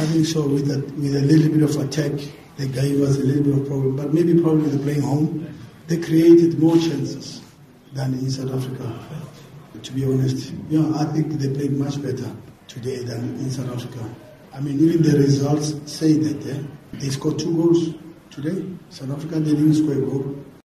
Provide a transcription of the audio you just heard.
I think so. With a, with a little bit of attack, they gave us a little bit of problem. But maybe probably the playing home, they created more chances than in South Africa. To be honest, you know, I think they played much better today than in South Africa. I mean, even the results say that eh? they scored two goals today. South Africa they didn't score a goal.